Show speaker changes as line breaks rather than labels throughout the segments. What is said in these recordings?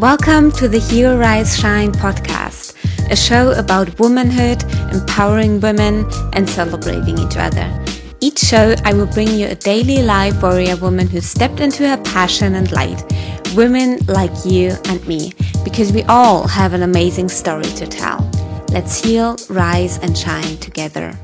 Welcome to the Heal Rise Shine podcast, a show about womanhood, empowering women, and celebrating each other. Each show, I will bring you a daily live warrior woman who stepped into her passion and light. Women like you and me, because we all have an amazing story to tell. Let's heal, rise, and shine together.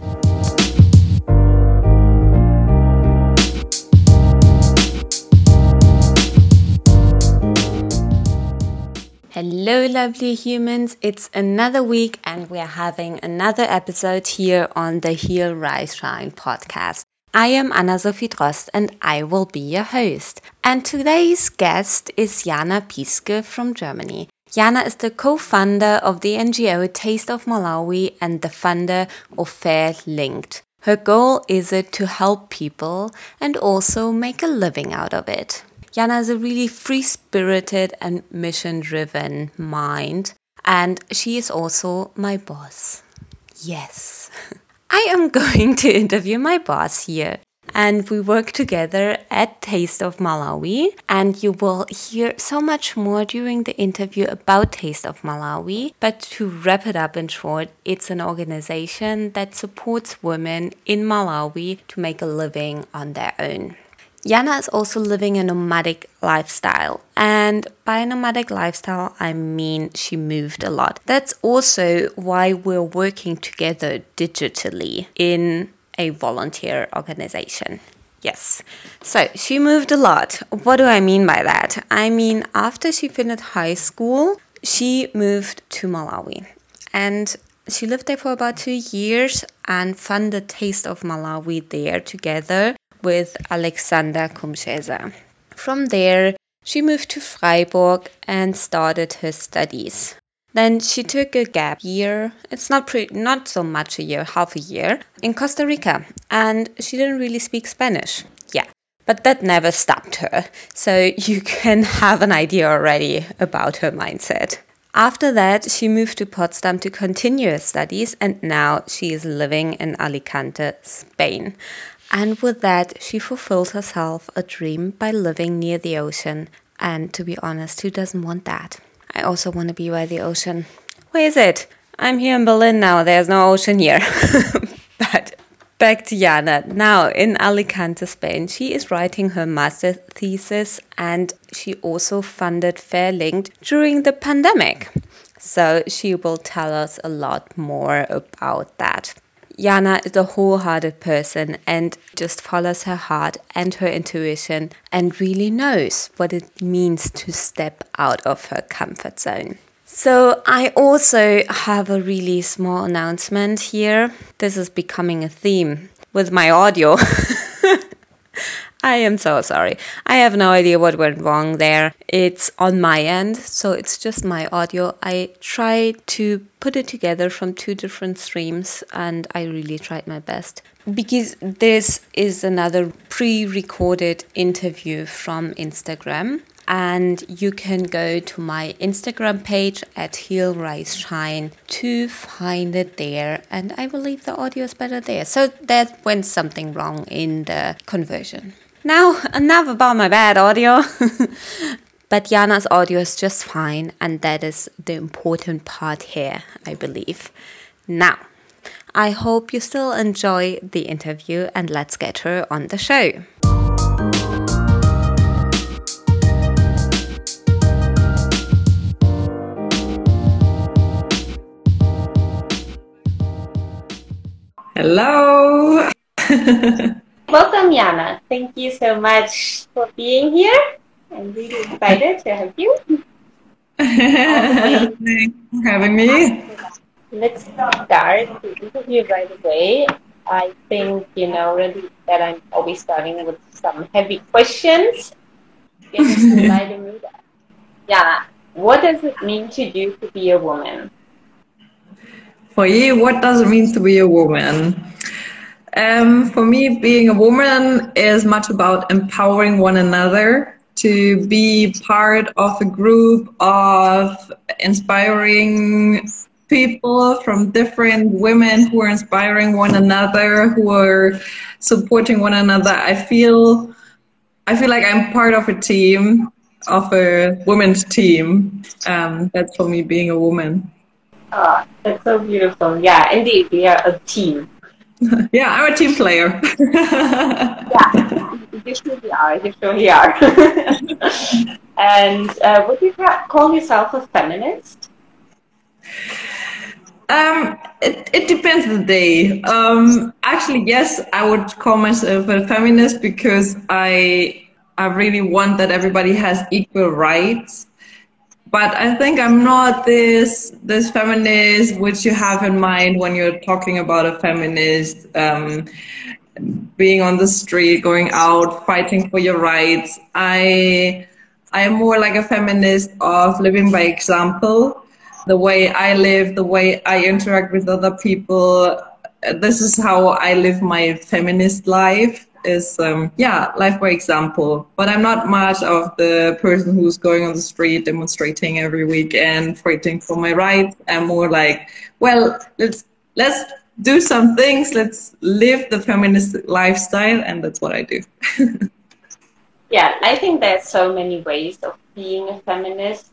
Hello, lovely humans. It's another week, and we're having another episode here on the Heal, Rise, Shine podcast. I am Anna Sophie Drost, and I will be your host. And today's guest is Jana Piske from Germany. Jana is the co founder of the NGO Taste of Malawi and the founder of Fair Linked. Her goal is it to help people and also make a living out of it. Jana is a really free spirited and mission driven mind, and she is also my boss. Yes, I am going to interview my boss here. And we work together at Taste of Malawi. And you will hear so much more during the interview about Taste of Malawi. But to wrap it up in short, it's an organization that supports women in Malawi to make a living on their own. Jana is also living a nomadic lifestyle. And by nomadic lifestyle, I mean she moved a lot. That's also why we're working together digitally in a volunteer organization. Yes. So she moved a lot. What do I mean by that? I mean, after she finished high school, she moved to Malawi. And she lived there for about two years and funded Taste of Malawi there together with Alexander Kumsheza. From there, she moved to Freiburg and started her studies. Then she took a gap year. It's not pre- not so much a year, half a year in Costa Rica, and she didn't really speak Spanish. Yeah, but that never stopped her. So you can have an idea already about her mindset. After that, she moved to Potsdam to continue her studies, and now she is living in Alicante, Spain. And with that, she fulfilled herself a dream by living near the ocean. And to be honest, who doesn't want that? I also want to be by the ocean. Where is it? I'm here in Berlin now. There's no ocean here. but back to Jana. Now in Alicante, Spain, she is writing her master thesis and she also funded Fairlinked during the pandemic. So she will tell us a lot more about that. Jana is a wholehearted person and just follows her heart and her intuition and really knows what it means to step out of her comfort zone. So, I also have a really small announcement here. This is becoming a theme with my audio. I am so sorry. I have no idea what went wrong there. It's on my end, so it's just my audio. I tried to put it together from two different streams and I really tried my best. Because this is another pre recorded interview from Instagram and you can go to my Instagram page at Heal Rise Shine to find it there. And I believe the audio is better there. So that went something wrong in the conversion. Now, enough about my bad audio. but Jana's audio is just fine, and that is the important part here, I believe. Now, I hope you still enjoy the interview, and let's get her on the show.
Hello.
Welcome, Yana. Thank you so much for being here. I'm really excited to have you.
Thanks for having me.
Let's start the interview right away. I think you know really that I'm always starting with some heavy questions. yeah, what does it mean to you to be a woman?
For you, what does it mean to be a woman? Um, for me, being a woman is much about empowering one another to be part of a group of inspiring people from different women who are inspiring one another, who are supporting one another. I feel, I feel like I'm part of a team of a women's team. Um, that's for me being a woman.
Oh, that's so beautiful. Yeah, indeed, we are a team.
yeah, I'm a team player.
yeah, you surely are. You surely are. and uh, would you call yourself a feminist?
Um, it, it depends the day. Um, actually, yes, I would call myself a feminist because I I really want that everybody has equal rights. But I think I'm not this this feminist which you have in mind when you're talking about a feminist. Um, being on the street, going out, fighting for your rights. I I am more like a feminist of living by example the way I live, the way I interact with other people. This is how I live my feminist life. Is um, yeah, life by example. But I'm not much of the person who's going on the street demonstrating every week and fighting for my rights. I'm more like, well, let's let's do some things. Let's live the feminist lifestyle, and that's what I do.
yeah, I think there's so many ways of being a feminist.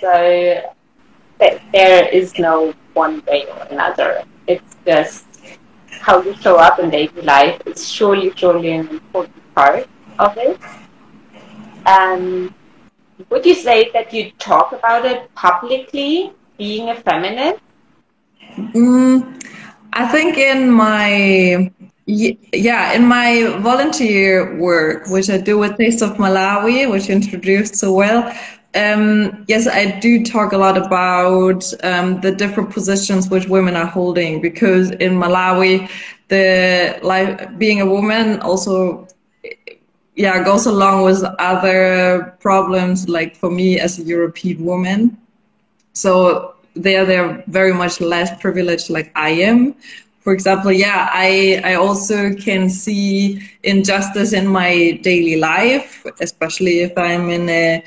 So there is no one way or another. It's just how you show up in daily life is surely, surely an important part of it. And would you say that you talk about it publicly, being a feminist?
Mm, I think in my yeah, in my volunteer work, which I do with Taste of Malawi, which you introduced so well, um, yes, I do talk a lot about um, the different positions which women are holding because in Malawi, the life being a woman also yeah goes along with other problems. Like for me as a European woman, so they're they're very much less privileged like I am. For example, yeah, I I also can see injustice in my daily life, especially if I'm in a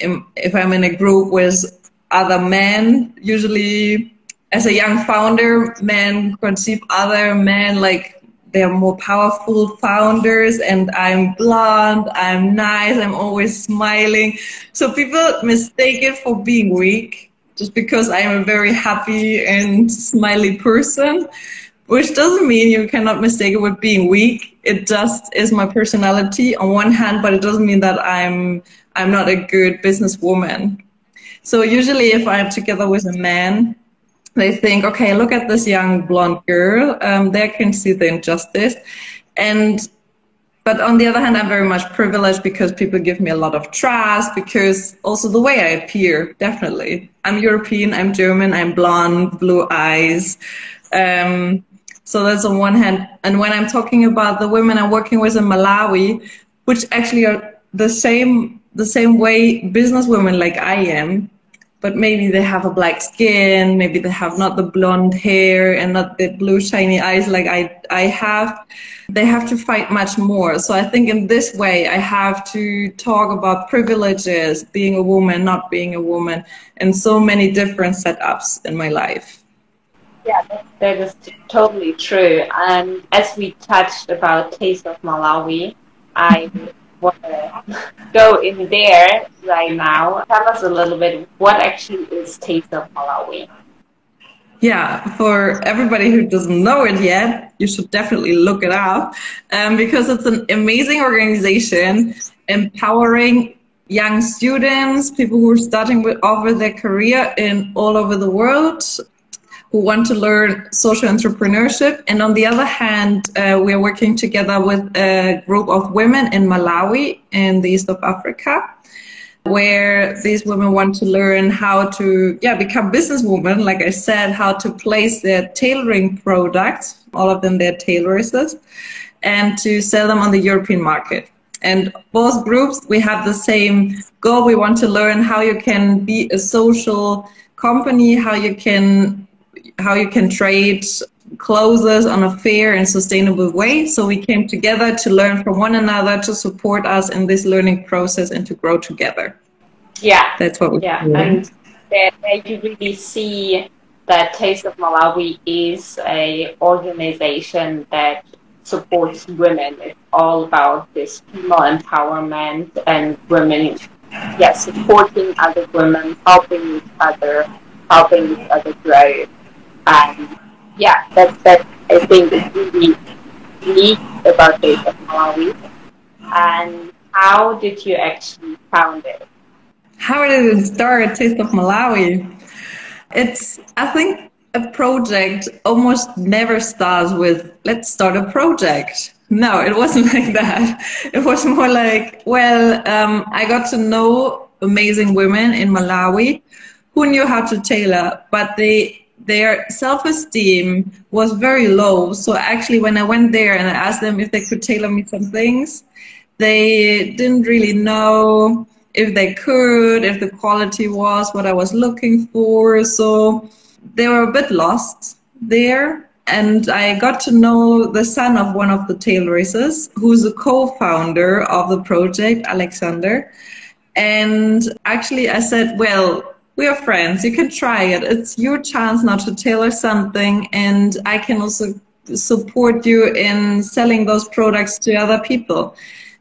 if I'm in a group with other men, usually as a young founder, men conceive other men like they're more powerful founders and I'm blonde, I'm nice, I'm always smiling. So people mistake it for being weak just because I'm a very happy and smiley person, which doesn't mean you cannot mistake it with being weak. It just is my personality on one hand, but it doesn't mean that I'm I'm not a good businesswoman. So usually, if I'm together with a man, they think, okay, look at this young blonde girl. Um, they can see the injustice, and but on the other hand, I'm very much privileged because people give me a lot of trust. Because also the way I appear, definitely, I'm European, I'm German, I'm blonde, blue eyes. Um, so that's on one hand. And when I'm talking about the women I'm working with in Malawi, which actually are the same the same way business women like I am, but maybe they have a black skin, maybe they have not the blonde hair and not the blue shiny eyes like I, I have. They have to fight much more. So I think in this way, I have to talk about privileges, being a woman, not being a woman, and so many different setups in my life.
Yeah, that is totally true. And as we touched about Taste of Malawi, I want to go in there right now. Tell us a little bit what actually is Taste of Malawi.
Yeah, for everybody who doesn't know it yet, you should definitely look it up um, because it's an amazing organization empowering young students, people who are starting with, off with their career in all over the world who want to learn social entrepreneurship. And on the other hand, uh, we are working together with a group of women in Malawi in the east of Africa, where these women want to learn how to, yeah, become businesswomen. Like I said, how to place their tailoring products, all of them their tailorers, and to sell them on the European market. And both groups, we have the same goal. We want to learn how you can be a social company, how you can how you can trade clothes on a fair and sustainable way. So we came together to learn from one another, to support us in this learning process, and to grow together.
Yeah,
that's what we.
Yeah, doing. and there, there you really see that Taste of Malawi is a organization that supports women. It's all about this female empowerment and women
yeah, supporting other women, helping each other, helping each other grow. And yeah, that's that I think is really unique about Taste of Malawi. And how did you actually found it?
How did it start, Taste of Malawi? It's, I think, a project almost never starts with, let's start a project. No, it wasn't like that. It was more like, well, um, I got to know amazing women in Malawi who knew how to tailor, but they their self-esteem was very low. So actually, when I went there and I asked them if they could tailor me some things, they didn't really know if they could, if the quality was what I was looking for. So they were a bit lost there. And I got to know the son of one of the tailoresses, who's a co-founder of the project, Alexander. And actually, I said, well, we are friends. You can try it. It's your chance now to tailor something, and I can also support you in selling those products to other people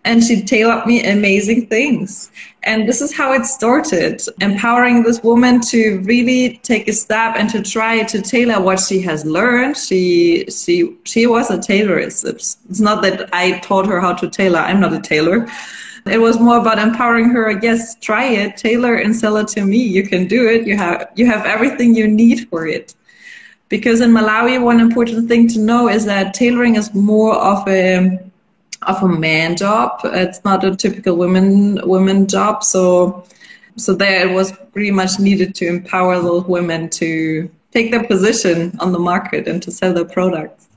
and she tailored me amazing things. And this is how it started, empowering this woman to really take a step and to try to tailor what she has learned. She she she was a tailorist. It's, it's not that I taught her how to tailor. I'm not a tailor. It was more about empowering her. Yes, try it, tailor and sell it to me. You can do it. You have you have everything you need for it. Because in Malawi, one important thing to know is that tailoring is more of a of a man job. It's not a typical women women job. So so there it was pretty much needed to empower those women to take their position on the market and to sell their products.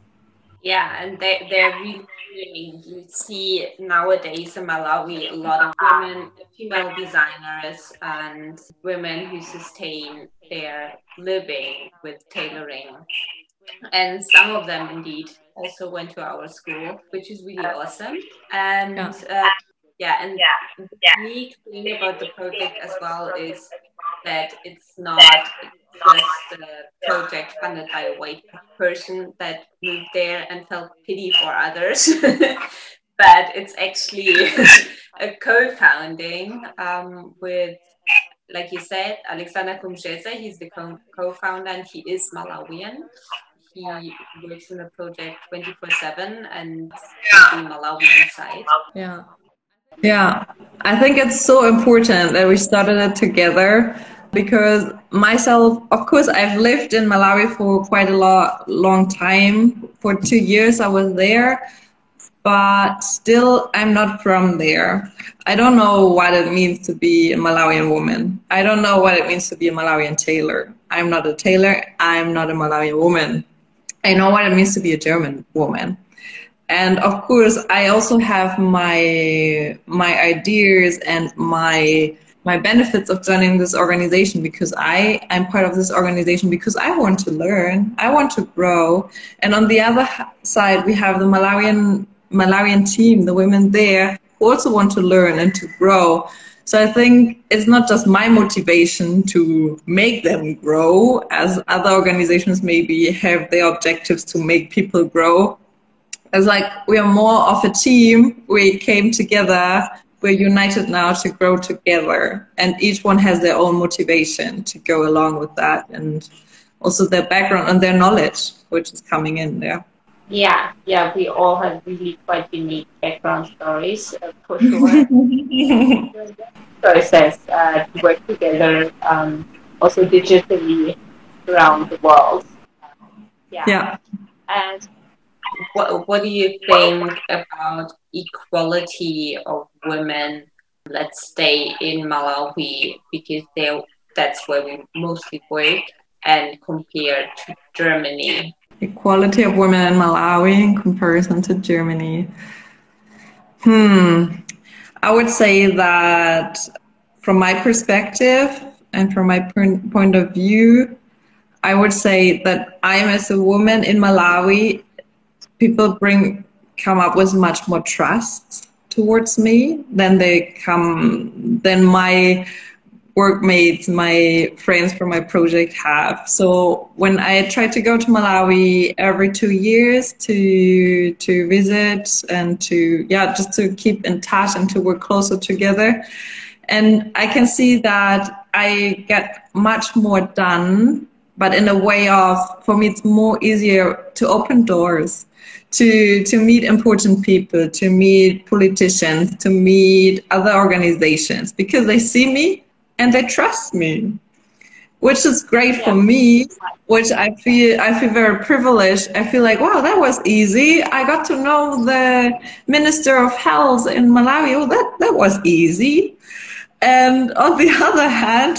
Yeah, and they they're really you see nowadays in Malawi a lot of women, female designers, and women who sustain their living with tailoring. And some of them indeed also went to our school, which is really awesome. And yeah, uh, yeah and yeah. the unique thing about the project as well is that it's not just a project funded by a white person that moved there and felt pity for others, but it's actually a co-founding um, with like you said, Alexander Kumsheza, he's the co-founder and he is Malawian he works in the project 24 7 and yeah. in Malawi inside.
Yeah. Yeah, I think it's so important that we started it together because myself, of course, I've lived in Malawi for quite a lot, long time. For two years, I was there, but still, I'm not from there. I don't know what it means to be a Malawian woman. I don't know what it means to be a Malawian tailor. I'm not a tailor. I'm not a Malawian woman. I know what it means to be a German woman. And of course, I also have my my ideas and my my benefits of joining this organization because I am part of this organization because I want to learn, I want to grow. And on the other side, we have the Malawian Malawian team, the women there who also want to learn and to grow. So I think it's not just my motivation to make them grow, as other organizations maybe have their objectives to make people grow. It's like we are more of a team. We came together. We're united now to grow together, and each one has their own motivation to go along with that, and also their background and their knowledge, which is coming in there.
Yeah, yeah, we all have really quite unique background stories uh, for sure. Process uh, to work together, um, also digitally around the world.
yeah. yeah.
And what, what do you think about equality of women? Let's stay in Malawi because they that's where we mostly work, and compared to Germany,
Equality of women in Malawi in comparison to Germany. Hmm. I would say that from my perspective and from my point of view, I would say that I am as a woman in Malawi, people bring come up with much more trust towards me than they come than my workmates, my friends from my project have. So when I try to go to Malawi every two years to to visit and to yeah just to keep in touch and to work closer together, And I can see that I get much more done, but in a way of, for me, it's more easier to open doors, to, to meet important people, to meet politicians, to meet other organizations, because they see me and they trust me which is great for me which i feel i feel very privileged. I feel like wow that was easy. I got to know the minister of health in malawi. Oh that that was easy. And on the other hand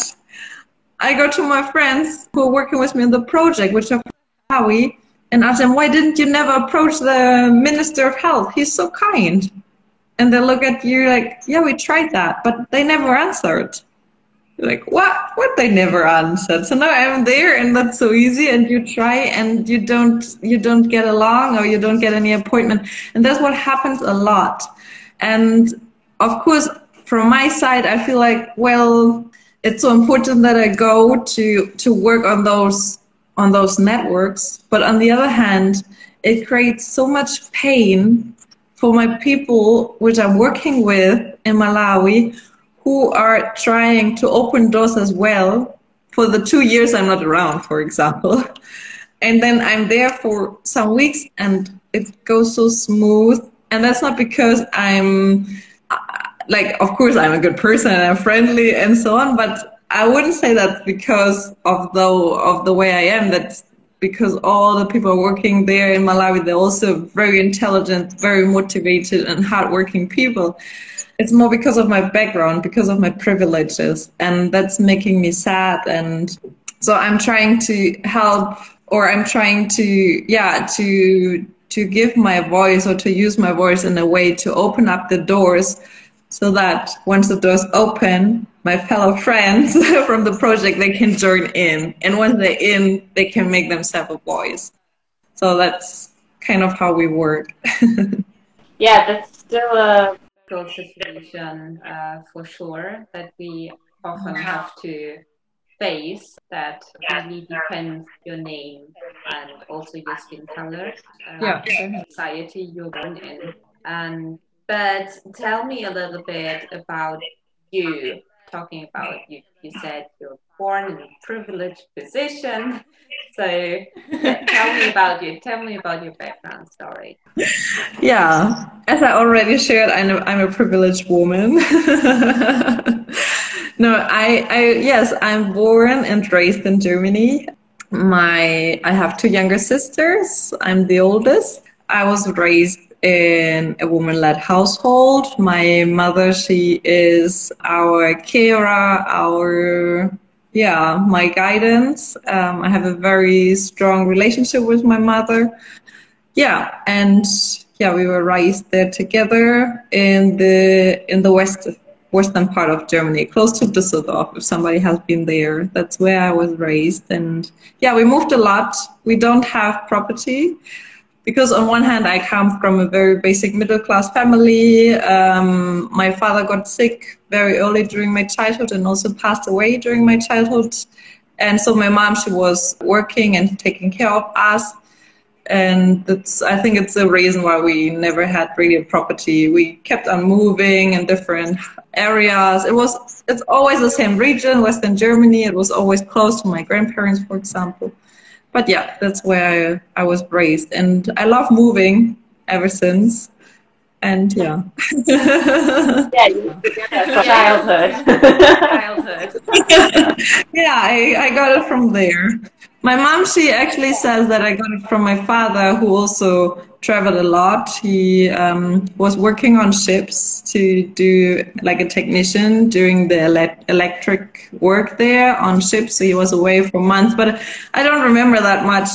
i go to my friends who are working with me on the project which are malawi and ask them why didn't you never approach the minister of health? He's so kind. And they look at you like yeah we tried that but they never answered. Like what? What they never answered? So now i'm there and that's so easy and you try and you don't you don't get along or you don't get any appointment. And that's what happens a lot. And of course from my side i feel like well it's so important that i go to to work on those on those networks but on the other hand it creates so much pain for my people which i'm working with in malawi who are trying to open doors as well for the two years I'm not around, for example. And then I'm there for some weeks and it goes so smooth. And that's not because I'm uh, like, of course, I'm a good person and I'm friendly and so on, but I wouldn't say that because of the of the way I am. That's because all the people working there in Malawi, they're also very intelligent, very motivated, and hardworking people it's more because of my background, because of my privileges, and that's making me sad. And so I'm trying to help, or I'm trying to, yeah, to to give my voice or to use my voice in a way to open up the doors so that once the doors open, my fellow friends from the project they can join in, and once they're in, they can make themselves a voice. So that's kind of how we work.
yeah, that's still a situation uh, for sure that we often have to face that really depends your name and also your skin color, uh, yeah. society you're born in. And but tell me a little bit about you. Talking about you, you said you're born in a privileged position. So tell me about you. Tell me about your background story.
Yeah, as I already shared, I'm a, I'm a privileged woman. no, I, I yes, I'm born and raised in Germany. My I have two younger sisters. I'm the oldest. I was raised in a woman-led household. My mother, she is our carer, our yeah, my guidance. Um, I have a very strong relationship with my mother. Yeah, and yeah, we were raised there together in the in the west western part of Germany, close to Düsseldorf. If somebody has been there, that's where I was raised. And yeah, we moved a lot. We don't have property because on one hand I come from a very basic middle class family. Um, my father got sick very early during my childhood and also passed away during my childhood. And so my mom, she was working and taking care of us. And that's, I think it's the reason why we never had really a property. We kept on moving in different areas. It was, it's always the same region, Western Germany. It was always close to my grandparents, for example but yeah, that's where I, I was raised, and I love moving ever since. And yeah,
yeah, childhood, childhood.
yeah, I, I got it from there. My mom, she actually says that I got it from my father, who also traveled a lot. He um, was working on ships to do like a technician doing the ele- electric work there on ships. So he was away for months, but I don't remember that much.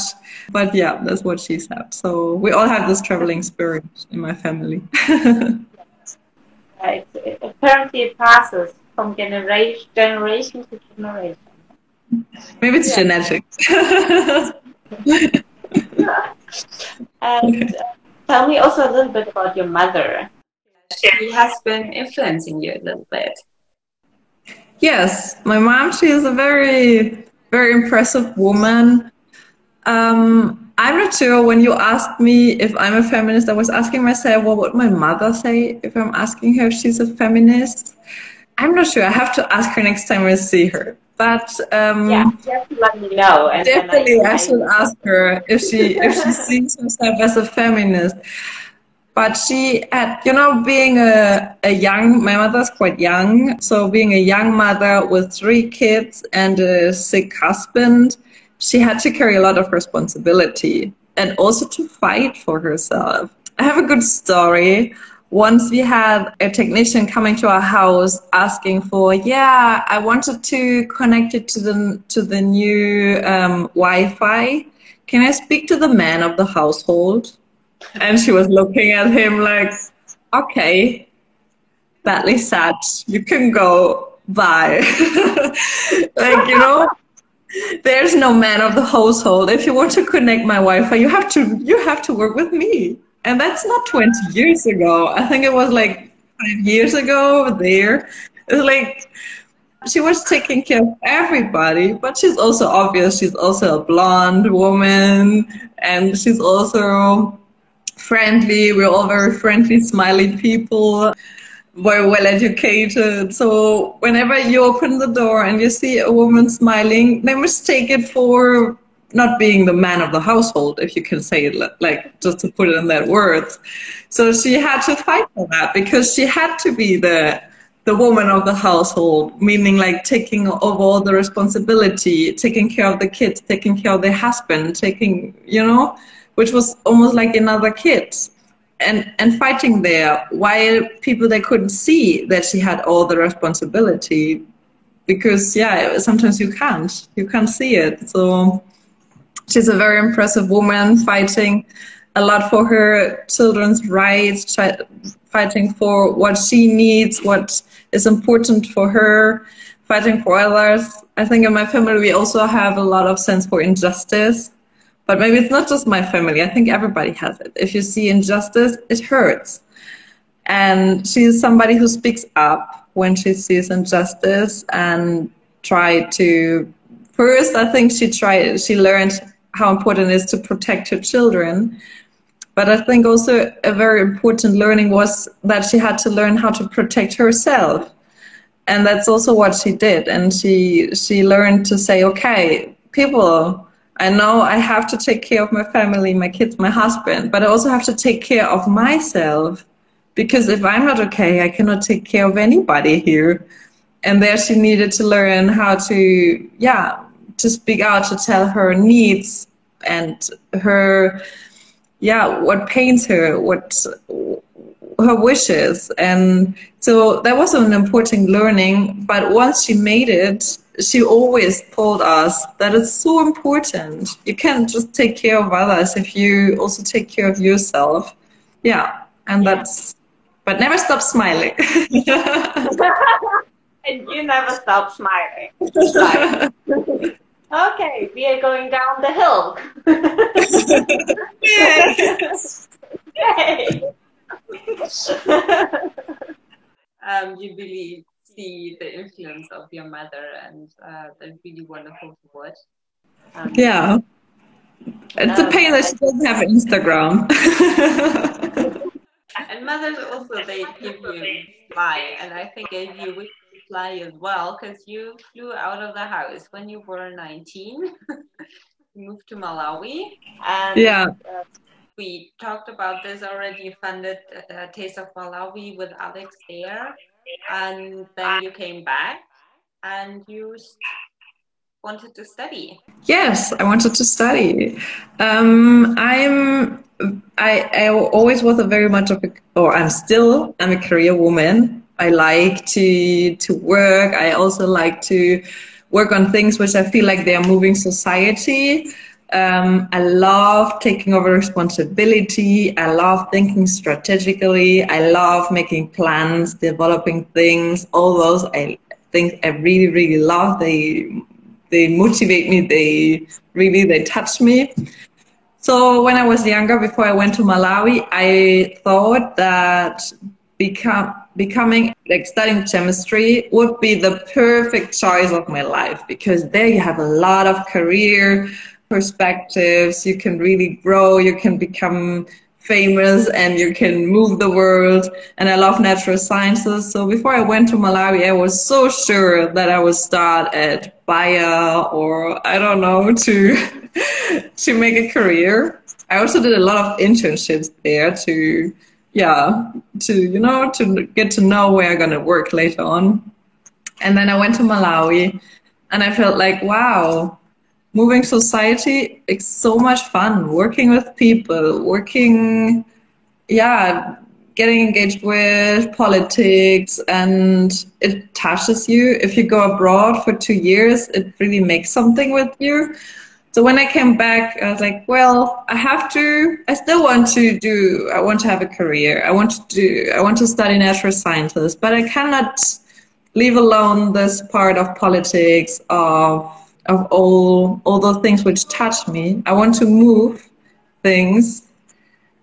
But yeah, that's what she said. So we all have this traveling spirit in my family.
right. Apparently, it passes from generation generation to generation.
Maybe it's yeah. genetics.
and uh, tell me also a little bit about your mother. She has been influencing you a little bit.
Yes, my mom, she is a very, very impressive woman. Um, I'm not sure when you asked me if I'm a feminist, I was asking myself, what would my mother say if I'm asking her if she's a feminist? I'm not sure. I have to ask her next time I see her. But um,
yeah, let me know.
And definitely, I, I, should ask her if she if she sees herself as a feminist. But she had, you know, being a, a young, my mother's quite young, so being a young mother with three kids and a sick husband, she had to carry a lot of responsibility and also to fight for herself. I have a good story once we had a technician coming to our house asking for yeah i wanted to connect it to the to the new um, wi-fi. Can i speak to the man of the household? And she was looking at him like okay. Badly sad. You can go. Bye. Like you know there's no man of the household. If you want to connect my wi-fi you have to you have to work with me and that's not 20 years ago. I think it was like five years ago there. It's like she was taking care of everybody, but she's also obvious. She's also a blonde woman, and she's also friendly. We're all very friendly, smiley people, very well educated. So whenever you open the door and you see a woman smiling, they mistake it for not being the man of the household, if you can say it like just to put it in that words. So she had to fight for that because she had to be the the woman of the household, meaning like taking over all the responsibility, taking care of the kids, taking care of their husband, taking you know, which was almost like another kid. And, and fighting there while people they couldn't see that she had all the responsibility because yeah sometimes you can't you can't see it so she's a very impressive woman fighting a lot for her children's rights, fighting for what she needs, what is important for her, fighting for others. I think in my family we also have a lot of sense for injustice. But maybe it's not just my family. I think everybody has it. If you see injustice, it hurts. And she's somebody who speaks up when she sees injustice and try to first I think she tried she learned how important it is to protect her children. But I think also a very important learning was that she had to learn how to protect herself. And that's also what she did. And she she learned to say, okay, people, I know I have to take care of my family, my kids, my husband, but I also have to take care of myself. Because if I'm not okay, I cannot take care of anybody here. And there she needed to learn how to, yeah, to speak out, to tell her needs and her, yeah, what pains her, what her wishes. And so that was an important learning. But once she made it, she always told us that it's so important. You can't just take care of others if you also take care of yourself. Yeah, and yeah. that's, but never stop smiling.
and you never stop smiling. Okay, we are going down the hill. Yay! um, you really see the influence of your mother, and uh, that's really wonderful to watch.
Um, yeah. It's um, a pain that she doesn't have Instagram.
and mothers also, they give you fly, and I think gave you fly as well because you flew out of the house when you were 19 moved to malawi and
yeah.
uh, we talked about this already you funded uh, taste of malawi with alex there and then you came back and you wanted to study.
Yes i wanted to study. Um, i'm I, I always was a very much of a or i'm still i'm a career woman I like to to work. I also like to work on things which I feel like they are moving society. Um, I love taking over responsibility. I love thinking strategically. I love making plans, developing things. All those I think I really, really love. They they motivate me. They really they touch me. So when I was younger, before I went to Malawi, I thought that become becoming like studying chemistry would be the perfect choice of my life because there you have a lot of career perspectives you can really grow you can become famous and you can move the world. And I love natural sciences. So before I went to Malawi, I was so sure that I would start at Bayer or I don't know to to make a career. I also did a lot of internships there to yeah to you know to get to know where I'm gonna work later on. And then I went to Malawi and I felt like wow moving society it's so much fun working with people working yeah getting engaged with politics and it touches you if you go abroad for two years it really makes something with you so when i came back i was like well i have to i still want to do i want to have a career i want to do i want to study natural sciences but i cannot leave alone this part of politics of of all all those things which touch me. I want to move things,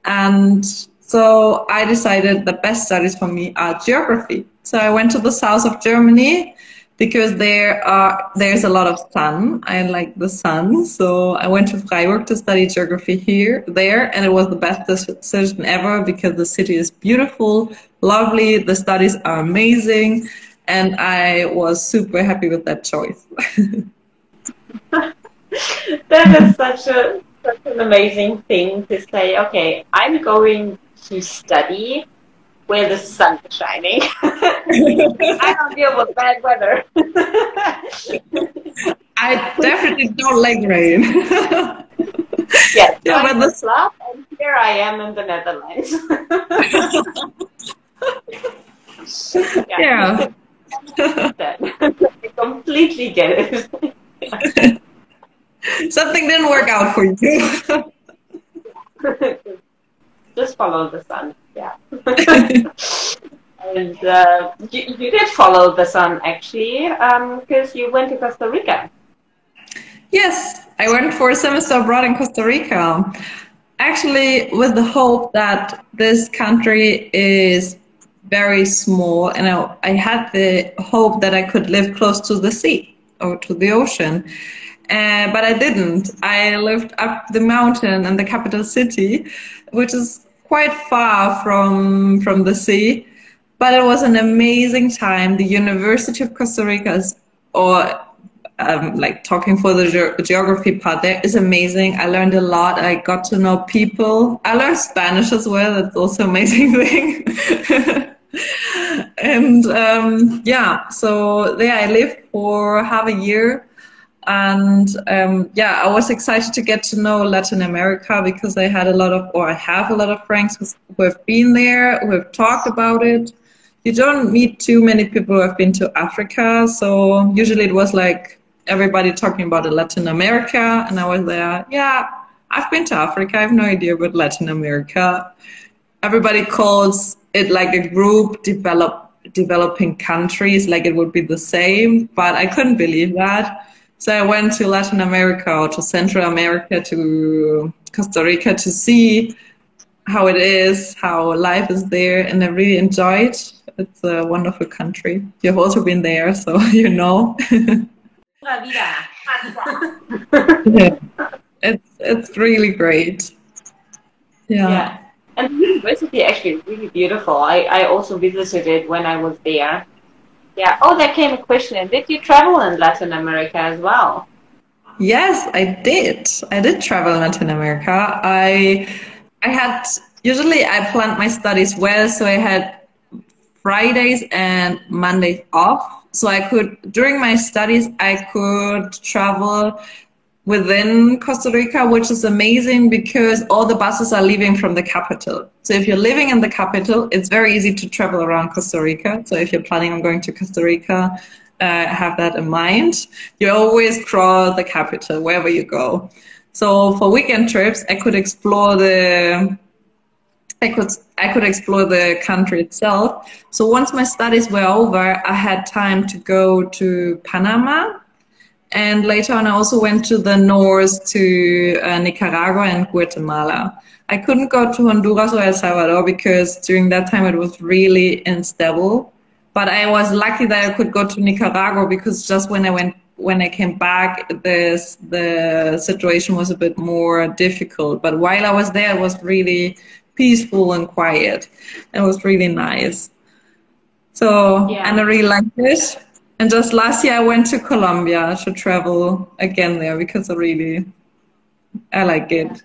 and so I decided the best studies for me are geography. So I went to the south of Germany because there are there's a lot of sun. I like the sun, so I went to Freiburg to study geography here there, and it was the best decision ever because the city is beautiful, lovely, the studies are amazing, and I was super happy with that choice.
that is such a such an amazing thing to say. Okay, I'm going to study where the sun is shining. I don't deal with bad weather.
I definitely don't like rain.
yes, yeah, I'm the Slav, and here I am in the Netherlands.
yeah.
yeah. I completely get it.
Something didn't work out for you.
Just follow the sun. Yeah. and uh, you, you, did follow the sun actually because um, you went to Costa Rica.
Yes, I went for a semester abroad in Costa Rica. Actually, with the hope that this country is very small, and I, I had the hope that I could live close to the sea or to the ocean. Uh, but I didn't. I lived up the mountain in the capital city, which is quite far from from the sea. But it was an amazing time. The University of Costa Rica is, or um, like talking for the ge- geography part there is amazing. I learned a lot. I got to know people. I learned Spanish as well. That's also amazing thing. and um, yeah, so there I lived for half a year. And um, yeah, I was excited to get to know Latin America because I had a lot of, or I have a lot of friends who have been there, who have talked about it. You don't meet too many people who have been to Africa, so usually it was like everybody talking about Latin America, and I was there, yeah, I've been to Africa, I have no idea about Latin America. Everybody calls it like a group develop developing countries like it would be the same but i couldn't believe that so i went to latin america or to central america to costa rica to see how it is how life is there and i really enjoyed it's a wonderful country you've also been there so you know yeah. it's it's really great yeah. yeah.
And the university actually is really beautiful. I, I also visited it when I was there. Yeah. Oh, there came a question. Did you travel in Latin America as well?
Yes, I did. I did travel in Latin America. I I had usually I planned my studies well, so I had Fridays and Mondays off. So I could during my studies I could travel within Costa Rica, which is amazing because all the buses are leaving from the capital. So if you're living in the capital, it's very easy to travel around Costa Rica. So if you're planning on going to Costa Rica, uh, have that in mind. You always cross the capital wherever you go. So for weekend trips, I could explore the I could I could explore the country itself. So once my studies were over, I had time to go to Panama and later on, I also went to the north to uh, Nicaragua and Guatemala. I couldn't go to Honduras or El Salvador because during that time it was really unstable. But I was lucky that I could go to Nicaragua because just when I went when I came back, this the situation was a bit more difficult. But while I was there, it was really peaceful and quiet. It was really nice. So,
Yeah.
and I really liked it. And just last year, I went to Colombia to travel again there because I really, I like it.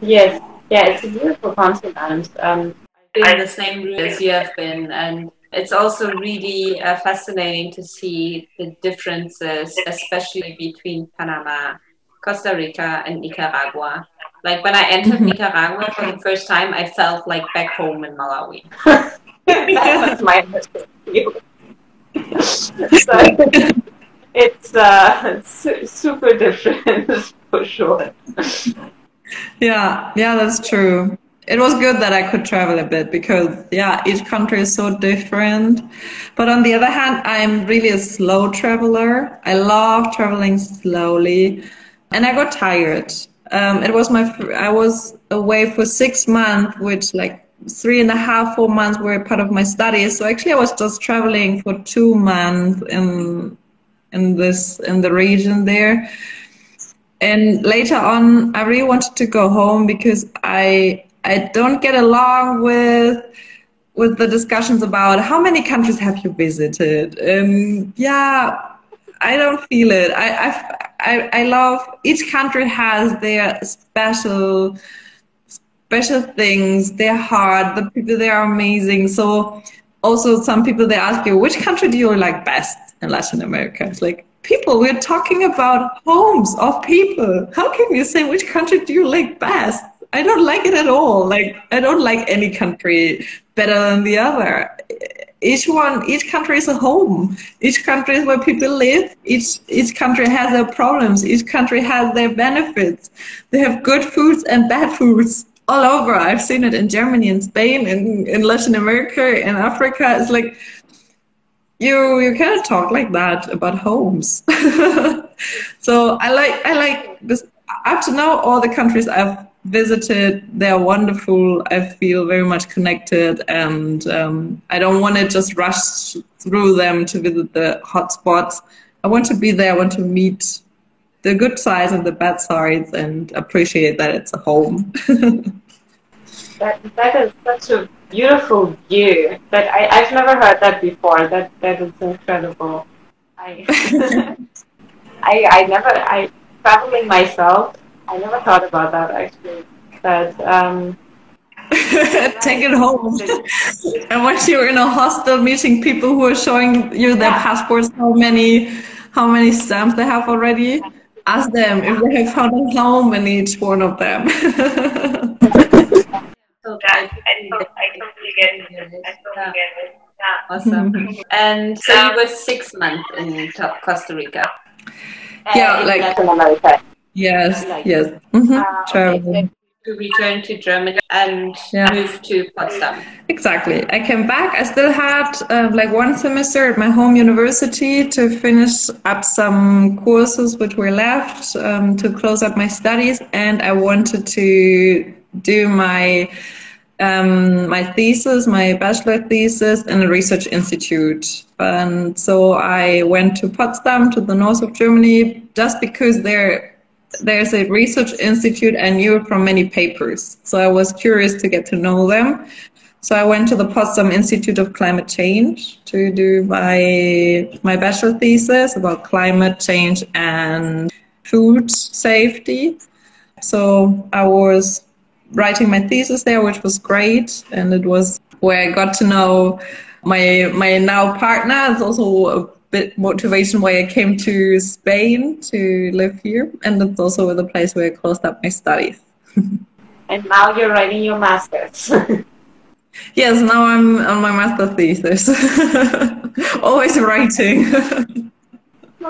Yes, yeah, it's a beautiful continent. Um,
been in the same room as you have been, and it's also really uh, fascinating to see the differences, especially between Panama, Costa Rica, and Nicaragua. Like when I entered Nicaragua for the first time, I felt like back home in Malawi.
that was my. so it's uh, su- super different for sure.
Yeah, yeah, that's true. It was good that I could travel a bit because, yeah, each country is so different. But on the other hand, I'm really a slow traveler. I love traveling slowly, and I got tired. Um, it was my, I was away for six months, which like three and a half, four months were part of my studies. So actually, I was just traveling for two months in in this in the region there. And later on i really wanted to go home because i i don't get along with with the discussions about how many countries have you visited? And yeah i don't feel it. I i i, I love each country has their special special things. They're hard. The people there are amazing. So also some people they ask you which country do you like best in latin america? It's like people we're talking about homes of people. How can you say which country do you like best? I don't like it at all. Like i don't like any country better than the other. Each one each country is a home. Each country is where people live. Each each country has their problems. Each country has their benefits. They have good foods and bad foods all over. I've seen it in germany and spain and in latin america and africa. It's like you you can't talk like that about homes. So i like i like this. Up to now all the countries i've visited they're wonderful. I feel very much connected and um, i don't want to just rush through them to visit the hot spots i want to be there. I want to meet the good sides and the bad sides and appreciate that it's a home
That that is such a beautiful view. That I I've never heard that before. That that is incredible. I I I never I traveling myself. I never thought about that actually. But um,
take it home and once you're in a hostel meeting people who are showing you their
Yeah.
passports how many how many stamps they have already ask them if they have found a home in each one of them
So
I, I, I totally get it. I totally get it. Yeah.
Awesome. And so you were six months in Costa Rica.
Yeah,
Uh,
like-
Latin America.
yes
Like-
yes hmm
Ah, okay,
traveling
To return to Germany and
Yeah.
move to Potsdam.
Exactly. I came back. I still had uh, like one semester at my home university to finish up some courses which were left um, to close up my studies, and I wanted to do my um, my thesis, my bachelor thesis, in a research institute. And so I went to Potsdam, to the north of Germany, just because there there's a research institute I knew from many papers. So I was curious to get to know them. So I went to the Potsdam Institute of Climate Change to do my my bachelor thesis about climate change and food safety. So I was writing my thesis there, which was great, and it was where I got to know my my now partner. It's also bit motivation why I came to Spain to live here, and it's also the place where I closed up my studies.
And now you're writing your master's.
Yes, now I'm on my master thesis. Always writing.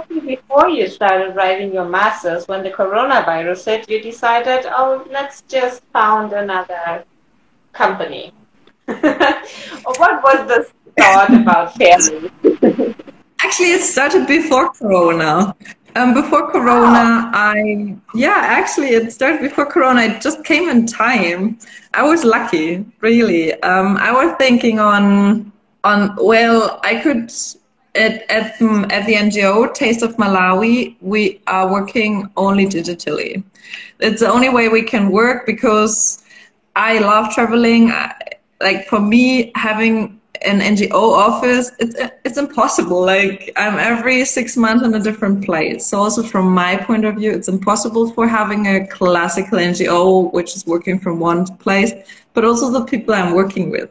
Before you started writing your master's, when the coronavirus hit, you decided, oh, let's just found another company. what was the thought about family?
Actually, it started before Corona. Um, before Corona, I yeah, actually, it started before Corona. It just came in time. I was lucky, really. Um, I was thinking on on well, I could at at at the NGO Taste of Malawi, we are working only digitally. It's the only way we can work because I love traveling. Like for me, having an NGO office, it's it's impossible. Like I'm every six months in a different place. So also from my point of view, it's impossible for having a classical NGO which is working from one place, but also the people I'm working with.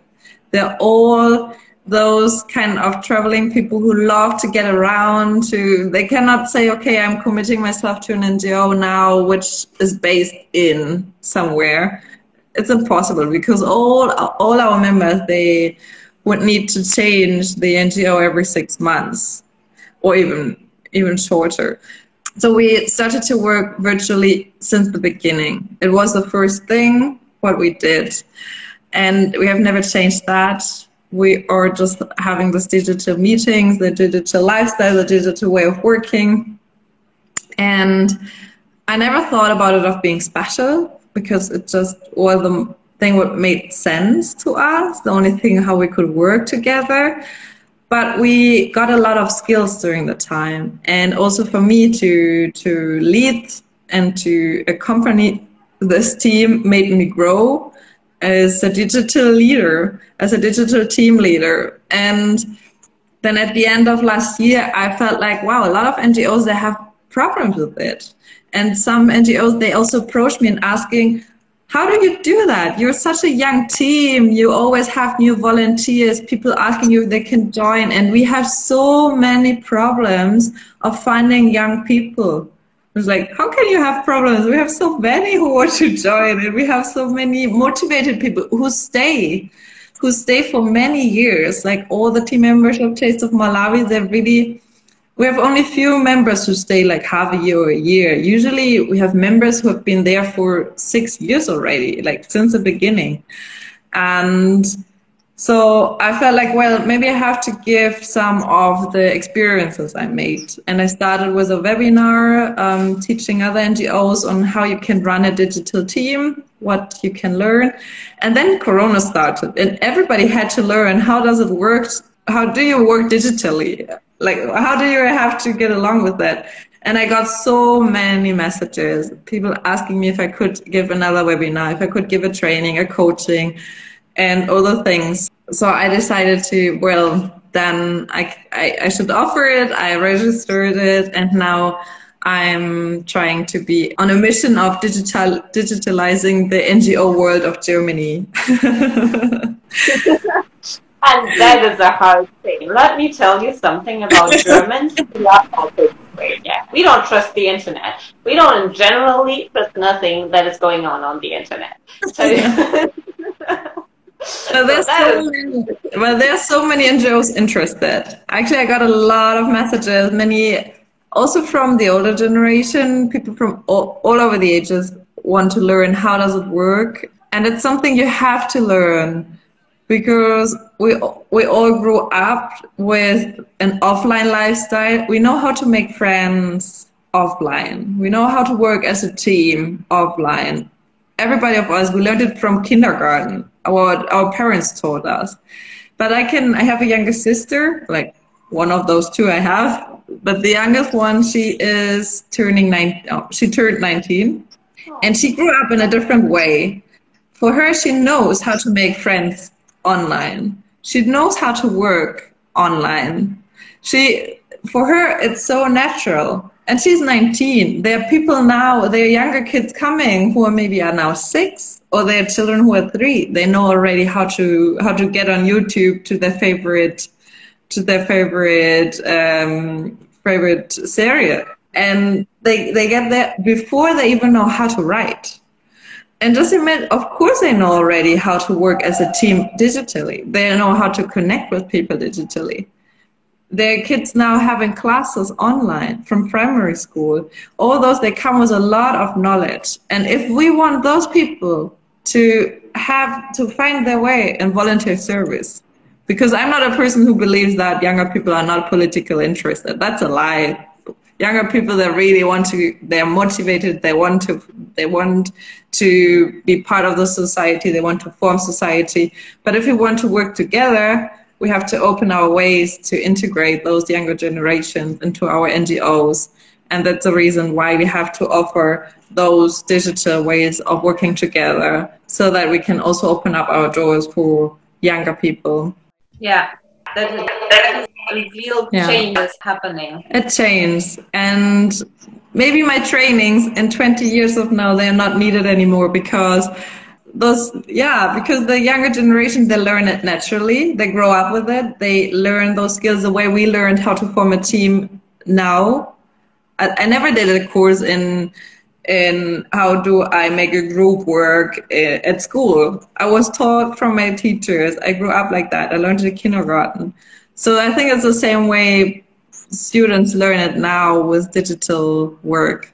They're all those kind of traveling people who love to get around to they cannot say okay i'm committing myself to an ngo now which is based in somewhere it's impossible because all all our members they would need to change the ngo every six months or even even shorter. So we started to work virtually since the beginning. It was the first thing what we did. And we have never changed that. We are just having this digital meetings, the digital lifestyle, the digital way of working. And I never thought about it of being special because it just was the thing what made sense to us, the only thing how we could work together. But we got a lot of skills during the time. And also for me to to lead and to accompany this team made me grow as a digital leader, as a digital team leader. And then at the end of last year, I felt like, wow, a lot of NGOs, they have problems with it. And some NGOs, they also approached me and asking, how do you do that? You're such a young team. You always have new volunteers, people asking you they can join. And we have so many problems of finding young people was like, how can you have problems? We have so many who want to join, and we have so many motivated people who stay, who stay for many years. Like all the team members of Taste of Malawi, they're really. We have only few members who stay like half a year or a year. Usually, we have members who have been there for six years already, like since the beginning, and so I felt like, well, maybe I have to give some of the experiences I made. And I started with a webinar um, teaching other NGOs on how you can run a digital team, what you can learn. And then Corona started, and everybody had to learn how does it work? How do you work digitally? Like, how do you have to get along with that? And I got so many messages, people asking me if I could give another webinar, if I could give a training, a coaching and other things. So I decided to, well, then I, I, I should offer it. I registered it and now I'm trying to be on a mission of digital digitalizing the NGO world of Germany.
and that is a hard thing. Let me tell you something about Germans. we are also yeah. We don't trust the internet. We don't in generally trust nothing that is going on on the internet. So
well, there's so many, well, there's so many NGOs interested. Actually, I got a lot of messages, many also from the older generation. People from all, all over the ages want to learn how does it work, and it's something you have to learn because we we all grew up with an offline lifestyle. We know how to make friends offline. We know how to work as a team offline. Everybody of us, we learned it from kindergarten what our parents taught us. But I can, I have a younger sister, like one of those two I have. But the youngest one, she is turning nine. Oh, she turned 19, and she grew up in a different way. For her, she knows how to make friends online. She knows how to work online. She, for her, it's so natural. And she's 19. There are people now, there are younger kids coming who are maybe are now six or they have children who are three they know already how to how to get on youtube to their favorite to their favorite um, favorite series and they they get there before they even know how to write and just admit of course they know already how to work as a team digitally. They know how to connect with people digitally. Their kids now having classes online from primary school all those they come with a lot of knowledge. And if we want those people to have to find their way in volunteer service because i'm not a person who believes that younger people are not politically interested. That's a lie younger people that really want to they're motivated they want to they want to be part of the society they want to form society. But if we want to work together we have to open our ways to integrate those younger generations into our ngos And that's the reason why we have to offer those digital ways of working together so that we can also open up our doors for younger people.
Yeah, that is, that is a real yeah. change is happening.
It changed. And maybe my trainings in 20 years of now, they're not needed anymore because those yeah because the younger generation they learn it naturally. They grow up with it. They learn those skills the way we learned how to form a team now. I, I never did a course in in how do i make a group work eh, at school. I was taught from my teachers. I grew up like that. I learned it in kindergarten so i think it's the same way students learn it now with digital work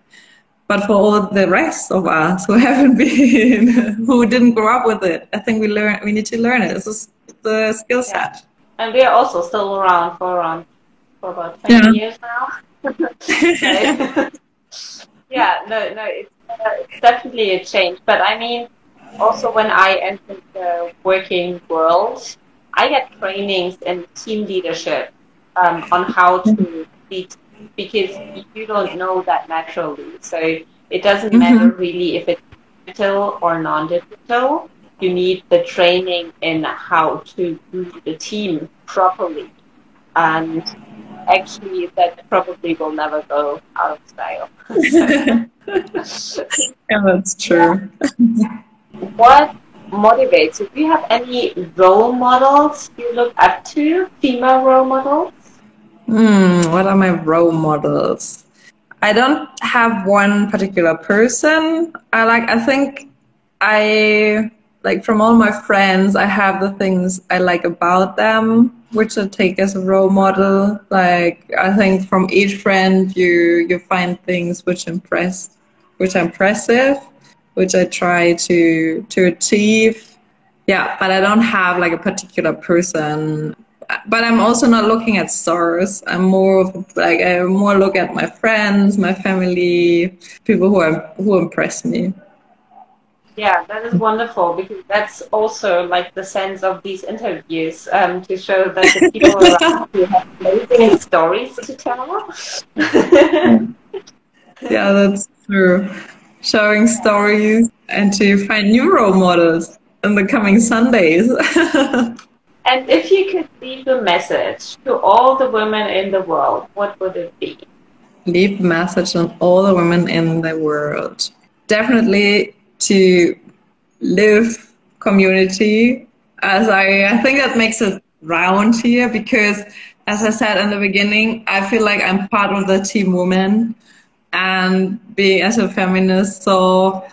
but for all the rest of us who haven't been, who didn't grow up with it, I think we learn. We need to learn it. It's the skill set. Yeah.
And we are also still around for around for about twenty yeah. years now. yeah, no, no, it's, uh, it's definitely a change. But I mean, also when I entered the working world, I get trainings in team leadership um, on how to lead because you don't know that naturally. So it doesn't mm-hmm. matter really if it's digital or non-digital. You need the training in how to lead the team properly. And actually, that probably will never go out of style.
yeah, that's true.
what motivates you? Do you have any role models you look up to, female role models?
Hmm, what are my role models? I don't have one particular person. I like I think I like from all my friends I have the things I like about them which I take as a role model. Like I think from each friend you you find things which impress which are impressive, which I try to to achieve. Yeah, but I don't have like a particular person but I'm also not looking at stars. I'm more of like I more look at my friends, my family, people who are, who impress me.
Yeah, that is wonderful because that's also like the sense of these interviews um, to show that the people around you have amazing stories to tell.
yeah, that's true. Showing stories and to find new role models in the coming Sundays.
And if you could leave a message to all the women in the world, what would it be?
Leave a message on all the women in the world. Definitely to live community. As I, I think that makes it round here because, as I said in the beginning, I feel like I'm part of the team woman and being as a feminist. So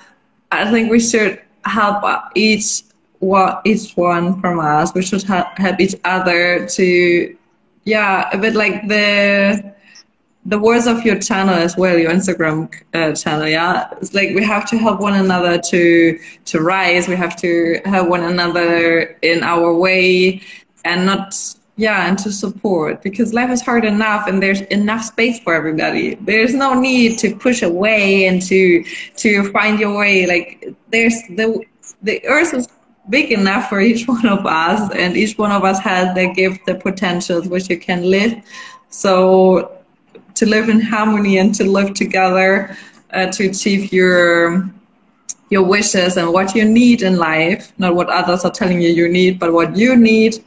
I think we should help each what each one from us. We should help each other to, yeah, a bit like the the words of your channel as well, your Instagram uh, channel. Yeah, it's like we have to help one another to to rise. We have to help one another in our way, and not yeah, and to support because life is hard enough, and there's enough space for everybody. There's no need to push away and to to find your way. Like there's the the earth is big enough for each one of us, and each one of us has the gift, the potentials which you can live. So to live in harmony and to live together uh, to achieve your your wishes and what you need in life, not what others are telling you you need, but what you need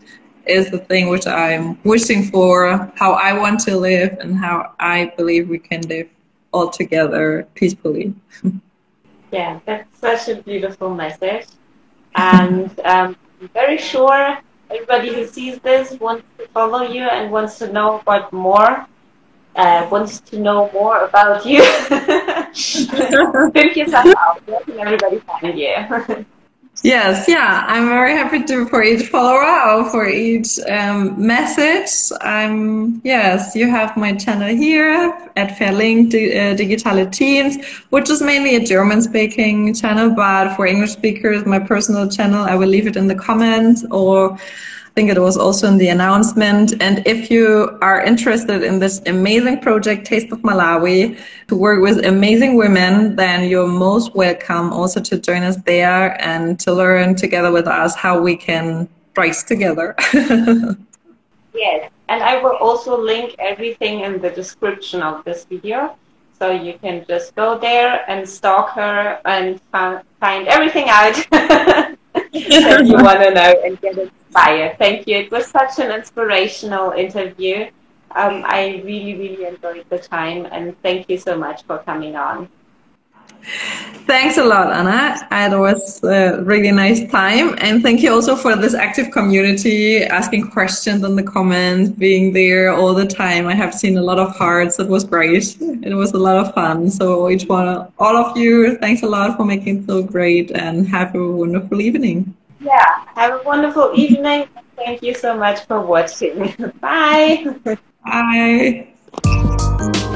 is the thing which I'm wishing for, how I want to live and how I believe we can live all together peacefully.
yeah, that's such a beautiful message. And um, I'm very sure everybody who sees this wants to follow you and wants to know about more, uh, wants to know more about you. Pimp yourself out. Where can everybody find you?
Yes, yeah, I'm very happy to for each follower or for each um, message. I'm yes, you have my channel here at Fairlinked uh, Digitale Teams, which is mainly a German-speaking channel, but for English speakers, my personal channel, I will leave it in the comments or think it was also in the announcement. And if you are interested in this amazing project, Taste of Malawi, to work with amazing women, then you're most welcome also to join us there and to learn together with us how we can rise together.
yes, and I will also link everything in the description of this video. So you can just go there and stalk her and find everything out that you want to know and get inspired. Thank you. It was such an inspirational interview. Um, I really, really enjoyed the time and thank you so much for coming on.
Thanks a lot, Anna. It was a really nice time. And thank you also for this active community, asking questions in the comments, being there all the time. I have seen a lot of hearts. It was great. It was a lot of fun. So each one, all of you, thanks a lot for making it so great and have a wonderful evening.
Yeah, have a wonderful evening. Thank you so much for watching. Bye.
Bye.